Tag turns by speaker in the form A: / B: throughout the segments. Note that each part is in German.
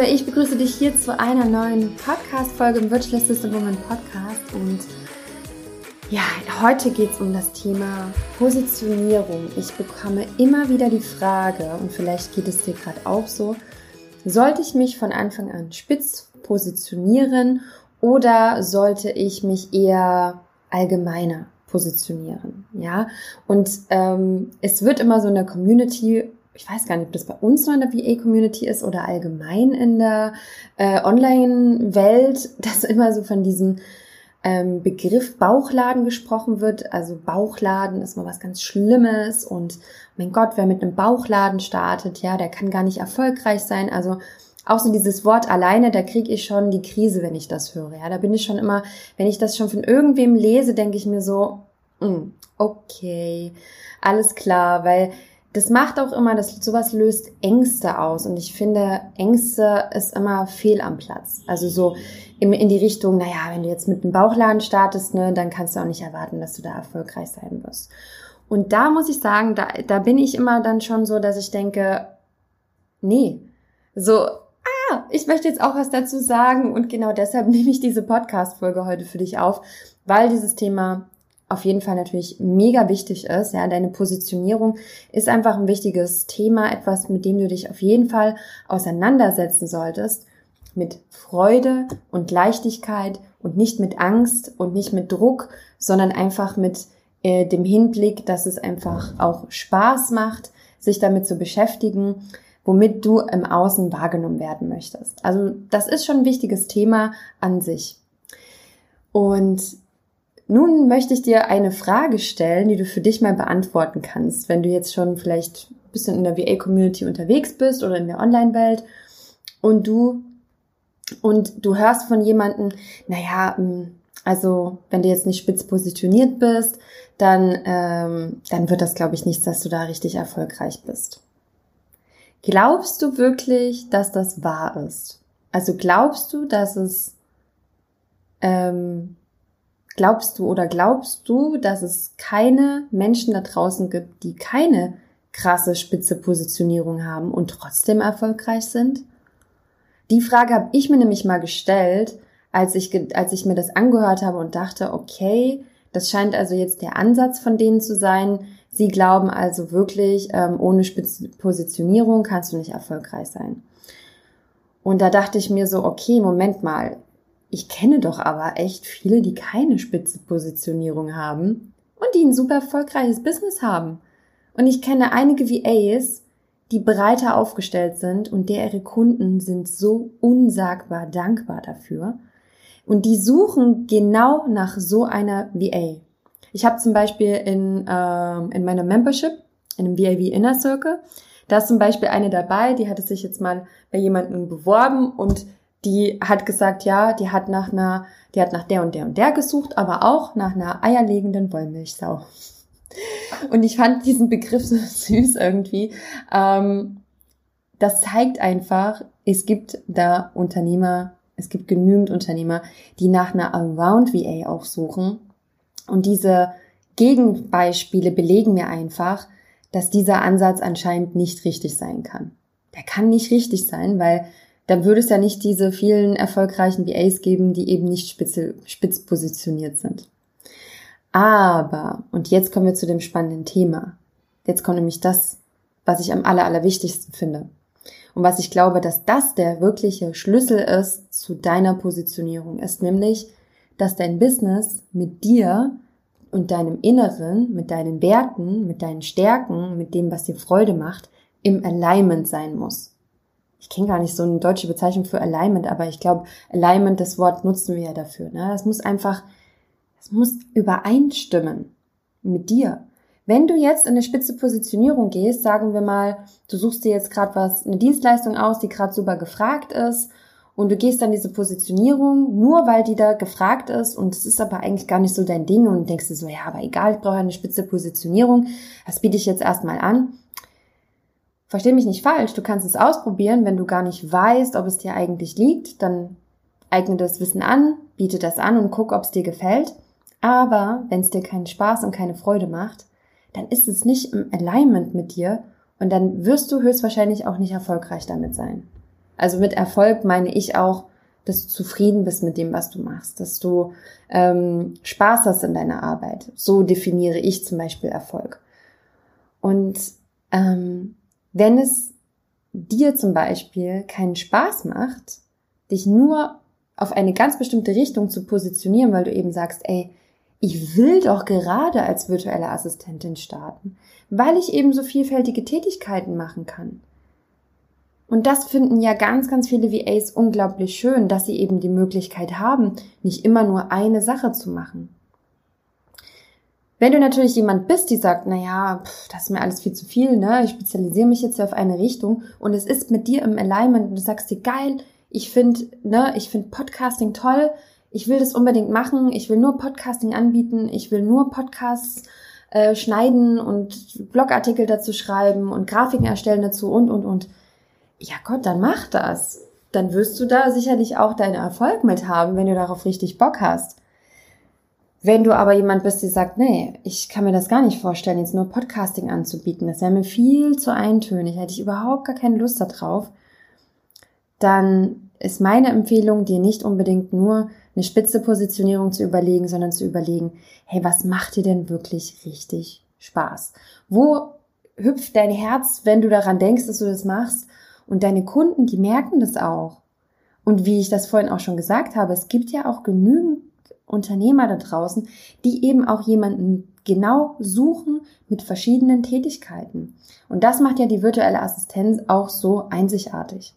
A: Liebe, ich begrüße dich hier zu einer neuen Podcast-Folge im Virtual Assistant Woman Podcast und ja, heute geht es um das Thema Positionierung. Ich bekomme immer wieder die Frage und vielleicht geht es dir gerade auch so, sollte ich mich von Anfang an spitz positionieren oder sollte ich mich eher allgemeiner positionieren? Ja, und ähm, es wird immer so in der Community ich weiß gar nicht, ob das bei uns nur in der VA-Community ist oder allgemein in der äh, Online-Welt, dass immer so von diesem ähm, Begriff Bauchladen gesprochen wird. Also Bauchladen ist mal was ganz Schlimmes und mein Gott, wer mit einem Bauchladen startet, ja, der kann gar nicht erfolgreich sein. Also auch so dieses Wort alleine, da kriege ich schon die Krise, wenn ich das höre. Ja, da bin ich schon immer, wenn ich das schon von irgendwem lese, denke ich mir so, hm, okay, alles klar, weil das macht auch immer, dass sowas löst Ängste aus. Und ich finde, Ängste ist immer fehl am Platz. Also so in, in die Richtung, naja, wenn du jetzt mit einem Bauchladen startest, ne, dann kannst du auch nicht erwarten, dass du da erfolgreich sein wirst. Und da muss ich sagen, da, da bin ich immer dann schon so, dass ich denke, nee, so, ah, ich möchte jetzt auch was dazu sagen. Und genau deshalb nehme ich diese Podcast-Folge heute für dich auf, weil dieses Thema auf jeden Fall natürlich mega wichtig ist. Ja, deine Positionierung ist einfach ein wichtiges Thema, etwas, mit dem du dich auf jeden Fall auseinandersetzen solltest. Mit Freude und Leichtigkeit und nicht mit Angst und nicht mit Druck, sondern einfach mit äh, dem Hinblick, dass es einfach auch Spaß macht, sich damit zu beschäftigen, womit du im Außen wahrgenommen werden möchtest. Also das ist schon ein wichtiges Thema an sich. Und nun möchte ich dir eine Frage stellen, die du für dich mal beantworten kannst, wenn du jetzt schon vielleicht ein bisschen in der VA-Community unterwegs bist oder in der Online-Welt und du und du hörst von jemandem, naja, hm, also wenn du jetzt nicht spitz positioniert bist, dann, ähm, dann wird das, glaube ich, nichts, dass du da richtig erfolgreich bist. Glaubst du wirklich, dass das wahr ist? Also glaubst du, dass es ähm, Glaubst du oder glaubst du, dass es keine Menschen da draußen gibt, die keine krasse spitze Positionierung haben und trotzdem erfolgreich sind? Die Frage habe ich mir nämlich mal gestellt, als ich, als ich mir das angehört habe und dachte, okay, das scheint also jetzt der Ansatz von denen zu sein. Sie glauben also wirklich, ähm, ohne spitze Positionierung kannst du nicht erfolgreich sein. Und da dachte ich mir so, okay, Moment mal, ich kenne doch aber echt viele, die keine spitze Positionierung haben und die ein super erfolgreiches Business haben. Und ich kenne einige VAs, die breiter aufgestellt sind und der ihre Kunden sind so unsagbar dankbar dafür. Und die suchen genau nach so einer VA. Ich habe zum Beispiel in, ähm, in meiner Membership, in einem VAV Inner Circle, da ist zum Beispiel eine dabei, die hatte sich jetzt mal bei jemandem beworben und die hat gesagt, ja, die hat nach einer, die hat nach der und der und der gesucht, aber auch nach einer eierlegenden Wollmilchsau. Und ich fand diesen Begriff so süß irgendwie. Ähm, das zeigt einfach, es gibt da Unternehmer, es gibt genügend Unternehmer, die nach einer Around VA auch suchen. Und diese Gegenbeispiele belegen mir einfach, dass dieser Ansatz anscheinend nicht richtig sein kann. Der kann nicht richtig sein, weil dann würde es ja nicht diese vielen erfolgreichen VAs geben, die eben nicht spitze, spitz positioniert sind. Aber, und jetzt kommen wir zu dem spannenden Thema. Jetzt kommt nämlich das, was ich am aller, allerwichtigsten finde. Und was ich glaube, dass das der wirkliche Schlüssel ist zu deiner Positionierung, ist nämlich, dass dein Business mit dir und deinem Inneren, mit deinen Werten, mit deinen Stärken, mit dem, was dir Freude macht, im Alignment sein muss ich kenne gar nicht so eine deutsche Bezeichnung für Alignment, aber ich glaube, Alignment, das Wort nutzen wir ja dafür. Ne? Das muss einfach, das muss übereinstimmen mit dir. Wenn du jetzt in eine spitze Positionierung gehst, sagen wir mal, du suchst dir jetzt gerade was, eine Dienstleistung aus, die gerade super gefragt ist und du gehst dann diese Positionierung, nur weil die da gefragt ist und es ist aber eigentlich gar nicht so dein Ding und denkst dir so, ja, aber egal, ich brauche eine spitze Positionierung, das biete ich jetzt erstmal an Versteh mich nicht falsch, du kannst es ausprobieren, wenn du gar nicht weißt, ob es dir eigentlich liegt, dann eigne das Wissen an, biete das an und guck, ob es dir gefällt. Aber wenn es dir keinen Spaß und keine Freude macht, dann ist es nicht im Alignment mit dir und dann wirst du höchstwahrscheinlich auch nicht erfolgreich damit sein. Also mit Erfolg meine ich auch, dass du zufrieden bist mit dem, was du machst, dass du ähm, Spaß hast in deiner Arbeit. So definiere ich zum Beispiel Erfolg. Und ähm, wenn es dir zum Beispiel keinen Spaß macht, dich nur auf eine ganz bestimmte Richtung zu positionieren, weil du eben sagst, ey, ich will doch gerade als virtuelle Assistentin starten, weil ich eben so vielfältige Tätigkeiten machen kann. Und das finden ja ganz, ganz viele VAs unglaublich schön, dass sie eben die Möglichkeit haben, nicht immer nur eine Sache zu machen. Wenn du natürlich jemand bist, die sagt, na ja, das ist mir alles viel zu viel, ne? Ich spezialisiere mich jetzt auf eine Richtung und es ist mit dir im Alignment und du sagst dir geil, ich finde, ne, ich finde Podcasting toll, ich will das unbedingt machen, ich will nur Podcasting anbieten, ich will nur Podcasts äh, schneiden und Blogartikel dazu schreiben und Grafiken erstellen dazu und und und. Ja Gott, dann mach das. Dann wirst du da sicherlich auch deinen Erfolg mit haben, wenn du darauf richtig Bock hast. Wenn du aber jemand bist, die sagt, nee, ich kann mir das gar nicht vorstellen, jetzt nur Podcasting anzubieten, das wäre mir viel zu eintönig, hätte ich überhaupt gar keine Lust darauf, dann ist meine Empfehlung, dir nicht unbedingt nur eine spitze Positionierung zu überlegen, sondern zu überlegen, hey, was macht dir denn wirklich richtig Spaß? Wo hüpft dein Herz, wenn du daran denkst, dass du das machst? Und deine Kunden, die merken das auch. Und wie ich das vorhin auch schon gesagt habe, es gibt ja auch genügend Unternehmer da draußen, die eben auch jemanden genau suchen mit verschiedenen Tätigkeiten. Und das macht ja die virtuelle Assistenz auch so einzigartig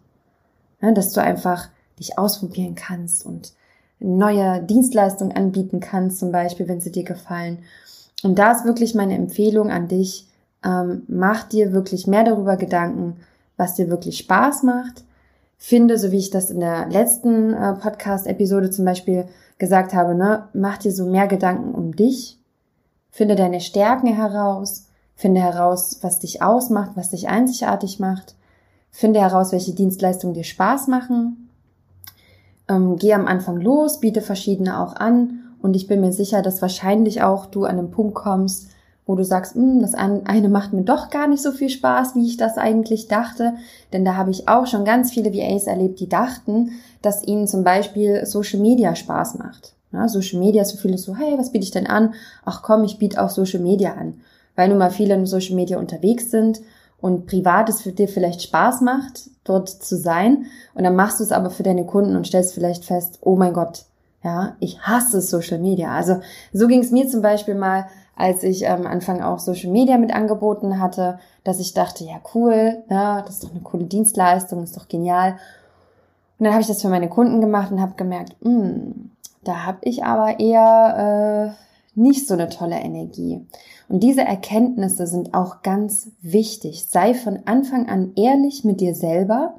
A: ne, dass du einfach dich ausprobieren kannst und neue Dienstleistungen anbieten kannst, zum Beispiel, wenn sie dir gefallen. Und da ist wirklich meine Empfehlung an dich, ähm, mach dir wirklich mehr darüber Gedanken, was dir wirklich Spaß macht. Finde, so wie ich das in der letzten äh, Podcast-Episode zum Beispiel gesagt habe, ne, mach dir so mehr Gedanken um dich. Finde deine Stärken heraus. Finde heraus, was dich ausmacht, was dich einzigartig macht. Finde heraus, welche Dienstleistungen dir Spaß machen. Ähm, geh am Anfang los, biete verschiedene auch an und ich bin mir sicher, dass wahrscheinlich auch du an den Punkt kommst, wo du sagst, hm, das eine macht mir doch gar nicht so viel Spaß, wie ich das eigentlich dachte. Denn da habe ich auch schon ganz viele VAs erlebt, die dachten, dass ihnen zum Beispiel Social Media Spaß macht. Ja, Social Media, so viele so, hey, was biete ich denn an? Ach komm, ich biete auch Social Media an. Weil nun mal viele in Social Media unterwegs sind und privat es für dir vielleicht Spaß macht, dort zu sein und dann machst du es aber für deine Kunden und stellst vielleicht fest, oh mein Gott, ja, ich hasse Social Media. Also so ging es mir zum Beispiel mal, als ich am Anfang auch Social Media mit angeboten hatte, dass ich dachte, ja cool, ja, das ist doch eine coole Dienstleistung, ist doch genial. Und dann habe ich das für meine Kunden gemacht und habe gemerkt, mh, hm, da habe ich aber eher äh, nicht so eine tolle Energie. Und diese Erkenntnisse sind auch ganz wichtig. Sei von Anfang an ehrlich mit dir selber.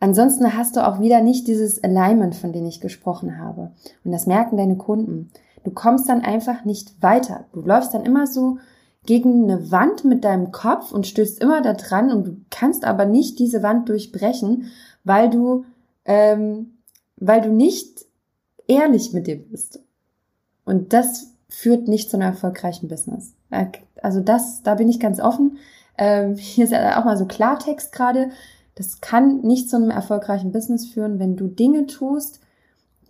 A: Ansonsten hast du auch wieder nicht dieses Alignment, von dem ich gesprochen habe. Und das merken deine Kunden. Du kommst dann einfach nicht weiter. Du läufst dann immer so gegen eine Wand mit deinem Kopf und stößt immer da dran und du kannst aber nicht diese Wand durchbrechen, weil du, ähm, weil du nicht ehrlich mit dir bist. Und das führt nicht zu einem erfolgreichen Business. Äh, also das, da bin ich ganz offen. Ähm, hier ist auch mal so Klartext gerade. Das kann nicht zu einem erfolgreichen Business führen, wenn du Dinge tust,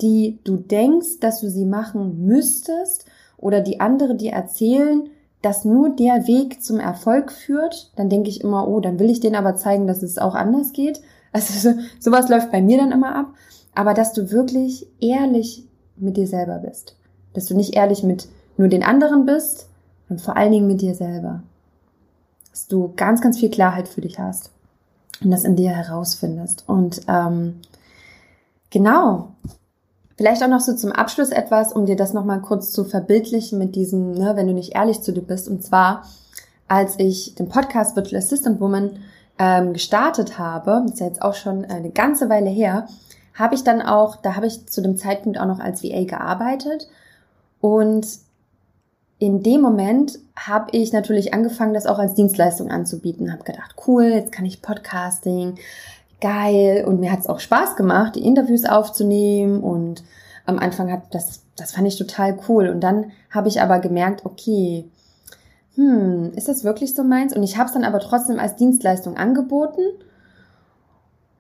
A: die du denkst, dass du sie machen müsstest oder die andere dir erzählen, dass nur der Weg zum Erfolg führt, dann denke ich immer, oh, dann will ich denen aber zeigen, dass es auch anders geht. Also so, sowas läuft bei mir dann immer ab. Aber dass du wirklich ehrlich mit dir selber bist dass du nicht ehrlich mit nur den anderen bist und vor allen Dingen mit dir selber. Dass du ganz, ganz viel Klarheit für dich hast und das in dir herausfindest. Und ähm, genau, vielleicht auch noch so zum Abschluss etwas, um dir das nochmal kurz zu verbildlichen mit diesem, ne, wenn du nicht ehrlich zu dir bist. Und zwar, als ich den Podcast Virtual Assistant Woman ähm, gestartet habe, ist ja jetzt auch schon eine ganze Weile her, habe ich dann auch, da habe ich zu dem Zeitpunkt auch noch als VA gearbeitet und in dem Moment habe ich natürlich angefangen, das auch als Dienstleistung anzubieten. Habe gedacht, cool, jetzt kann ich Podcasting, geil. Und mir hat es auch Spaß gemacht, die Interviews aufzunehmen. Und am Anfang hat das, das fand ich total cool. Und dann habe ich aber gemerkt, okay, hm, ist das wirklich so meins? Und ich habe es dann aber trotzdem als Dienstleistung angeboten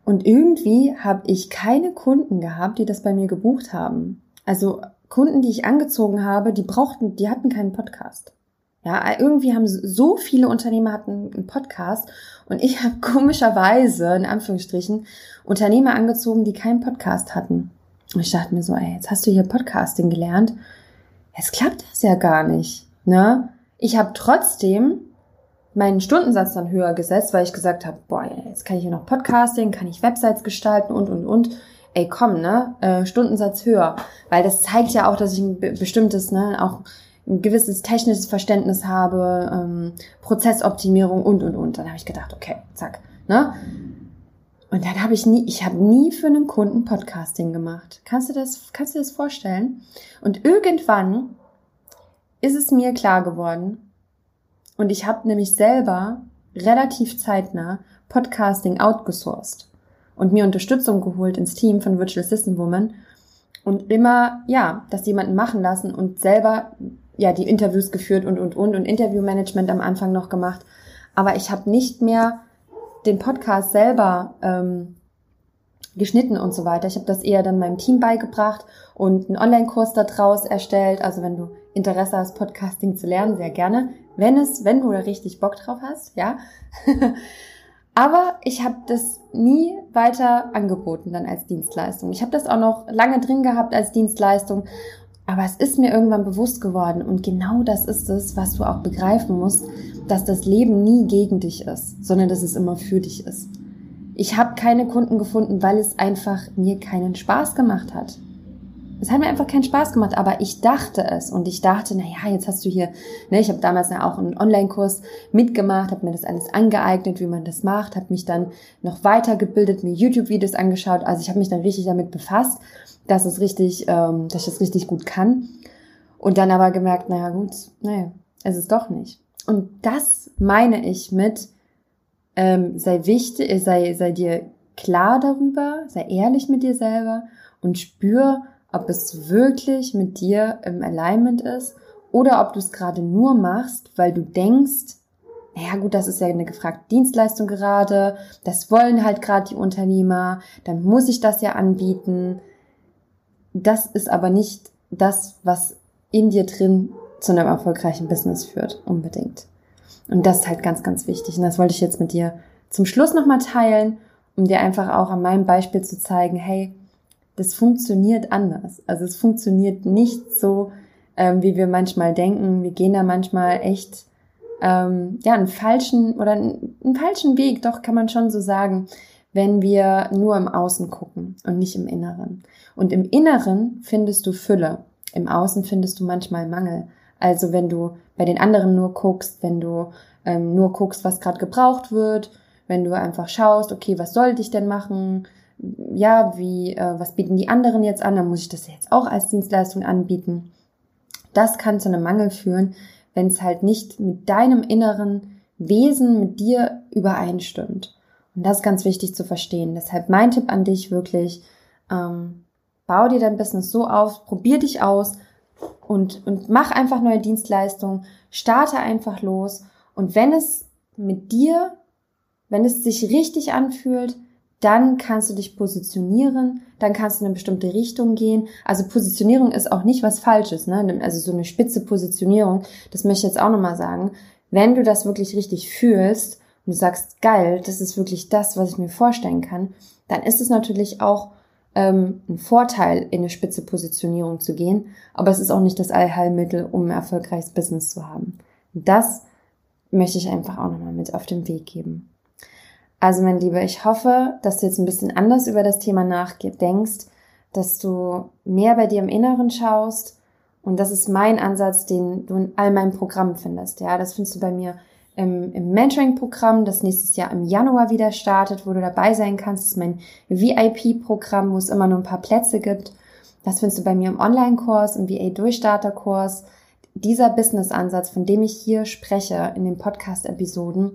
A: Und irgendwie habe ich keine Kunden gehabt, die das bei mir gebucht haben. Also Kunden, die ich angezogen habe, die brauchten, die hatten keinen Podcast. Ja, irgendwie haben so viele Unternehmer hatten einen Podcast und ich habe komischerweise, in Anführungsstrichen, Unternehmer angezogen, die keinen Podcast hatten. Und ich dachte mir so, ey, jetzt hast du hier Podcasting gelernt. Jetzt klappt das ja gar nicht. Ne? Ich habe trotzdem meinen Stundensatz dann höher gesetzt, weil ich gesagt habe, boah, jetzt kann ich hier noch Podcasting, kann ich Websites gestalten und und und. Ey, komm, ne? Äh, Stundensatz höher, weil das zeigt ja auch, dass ich ein bestimmtes, ne, auch ein gewisses technisches Verständnis habe, ähm, Prozessoptimierung und und und. Dann habe ich gedacht, okay, zack, ne? Und dann habe ich nie, ich habe nie für einen Kunden Podcasting gemacht. Kannst du das, kannst du das vorstellen? Und irgendwann ist es mir klar geworden, und ich habe nämlich selber relativ zeitnah Podcasting outgesourced und mir Unterstützung geholt ins Team von Virtual Assistant Woman und immer, ja, das jemanden machen lassen und selber, ja, die Interviews geführt und, und, und und Interviewmanagement am Anfang noch gemacht. Aber ich habe nicht mehr den Podcast selber ähm, geschnitten und so weiter. Ich habe das eher dann meinem Team beigebracht und einen Online-Kurs daraus erstellt. Also wenn du Interesse hast, Podcasting zu lernen, sehr gerne. Wenn es, wenn du da richtig Bock drauf hast, ja. Aber ich habe das nie weiter angeboten dann als Dienstleistung. Ich habe das auch noch lange drin gehabt als Dienstleistung. Aber es ist mir irgendwann bewusst geworden und genau das ist es, was du auch begreifen musst, dass das Leben nie gegen dich ist, sondern dass es immer für dich ist. Ich habe keine Kunden gefunden, weil es einfach mir keinen Spaß gemacht hat. Es hat mir einfach keinen Spaß gemacht, aber ich dachte es und ich dachte, na ja, jetzt hast du hier, ne, ich habe damals auch einen Online-Kurs mitgemacht, habe mir das alles angeeignet, wie man das macht, habe mich dann noch weitergebildet, mir YouTube-Videos angeschaut, also ich habe mich dann richtig damit befasst, dass es richtig, ähm, dass ich das richtig gut kann und dann aber gemerkt, naja gut, naja, es ist doch nicht. Und das meine ich mit, ähm, sei wichtig, sei, sei dir klar darüber, sei ehrlich mit dir selber und spür, ob es wirklich mit dir im Alignment ist oder ob du es gerade nur machst, weil du denkst, naja gut, das ist ja eine gefragte Dienstleistung gerade, das wollen halt gerade die Unternehmer, dann muss ich das ja anbieten. Das ist aber nicht das, was in dir drin zu einem erfolgreichen Business führt, unbedingt. Und das ist halt ganz, ganz wichtig. Und das wollte ich jetzt mit dir zum Schluss nochmal teilen, um dir einfach auch an meinem Beispiel zu zeigen, hey, das funktioniert anders. Also es funktioniert nicht so, ähm, wie wir manchmal denken. Wir gehen da manchmal echt ähm, ja einen falschen oder einen, einen falschen Weg, doch kann man schon so sagen, wenn wir nur im Außen gucken und nicht im Inneren. Und im Inneren findest du Fülle, im Außen findest du manchmal Mangel. Also wenn du bei den anderen nur guckst, wenn du ähm, nur guckst, was gerade gebraucht wird, wenn du einfach schaust, okay, was sollte ich denn machen? ja, wie, äh, was bieten die anderen jetzt an? Dann muss ich das jetzt auch als Dienstleistung anbieten. Das kann zu einem Mangel führen, wenn es halt nicht mit deinem inneren Wesen, mit dir übereinstimmt. Und das ist ganz wichtig zu verstehen. Deshalb mein Tipp an dich wirklich, ähm, bau dir dein Business so auf, probier dich aus und, und mach einfach neue Dienstleistungen, starte einfach los. Und wenn es mit dir, wenn es sich richtig anfühlt, dann kannst du dich positionieren, dann kannst du in eine bestimmte Richtung gehen. Also Positionierung ist auch nicht was Falsches, ne? Also so eine spitze Positionierung, das möchte ich jetzt auch nochmal sagen. Wenn du das wirklich richtig fühlst und du sagst, geil, das ist wirklich das, was ich mir vorstellen kann, dann ist es natürlich auch ähm, ein Vorteil, in eine spitze Positionierung zu gehen, aber es ist auch nicht das Allheilmittel, um ein erfolgreiches Business zu haben. Das möchte ich einfach auch nochmal mit auf den Weg geben. Also mein Lieber, ich hoffe, dass du jetzt ein bisschen anders über das Thema nachdenkst, dass du mehr bei dir im Inneren schaust. Und das ist mein Ansatz, den du in all meinen Programmen findest. Ja, das findest du bei mir im, im Mentoring-Programm, das nächstes Jahr im Januar wieder startet, wo du dabei sein kannst. Das ist mein VIP-Programm, wo es immer nur ein paar Plätze gibt. Das findest du bei mir im Online-Kurs, im VA-Durchstarter-Kurs. Dieser Business-Ansatz, von dem ich hier spreche in den Podcast-Episoden,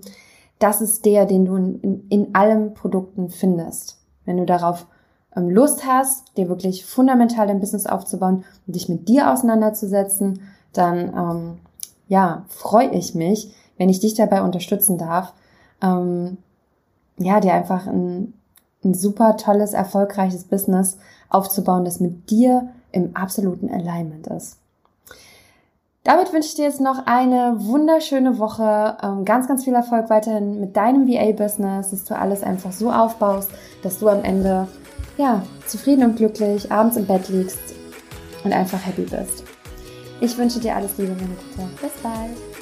A: das ist der, den du in, in allen Produkten findest. Wenn du darauf ähm, Lust hast, dir wirklich fundamental dein Business aufzubauen und dich mit dir auseinanderzusetzen, dann ähm, ja, freue ich mich, wenn ich dich dabei unterstützen darf, ähm, ja, dir einfach ein, ein super tolles, erfolgreiches Business aufzubauen, das mit dir im absoluten Alignment ist. Damit wünsche ich dir jetzt noch eine wunderschöne Woche, ähm, ganz, ganz viel Erfolg weiterhin mit deinem VA-Business, dass du alles einfach so aufbaust, dass du am Ende ja zufrieden und glücklich abends im Bett liegst und einfach happy bist. Ich wünsche dir alles Liebe, meine Gute. Bis bald.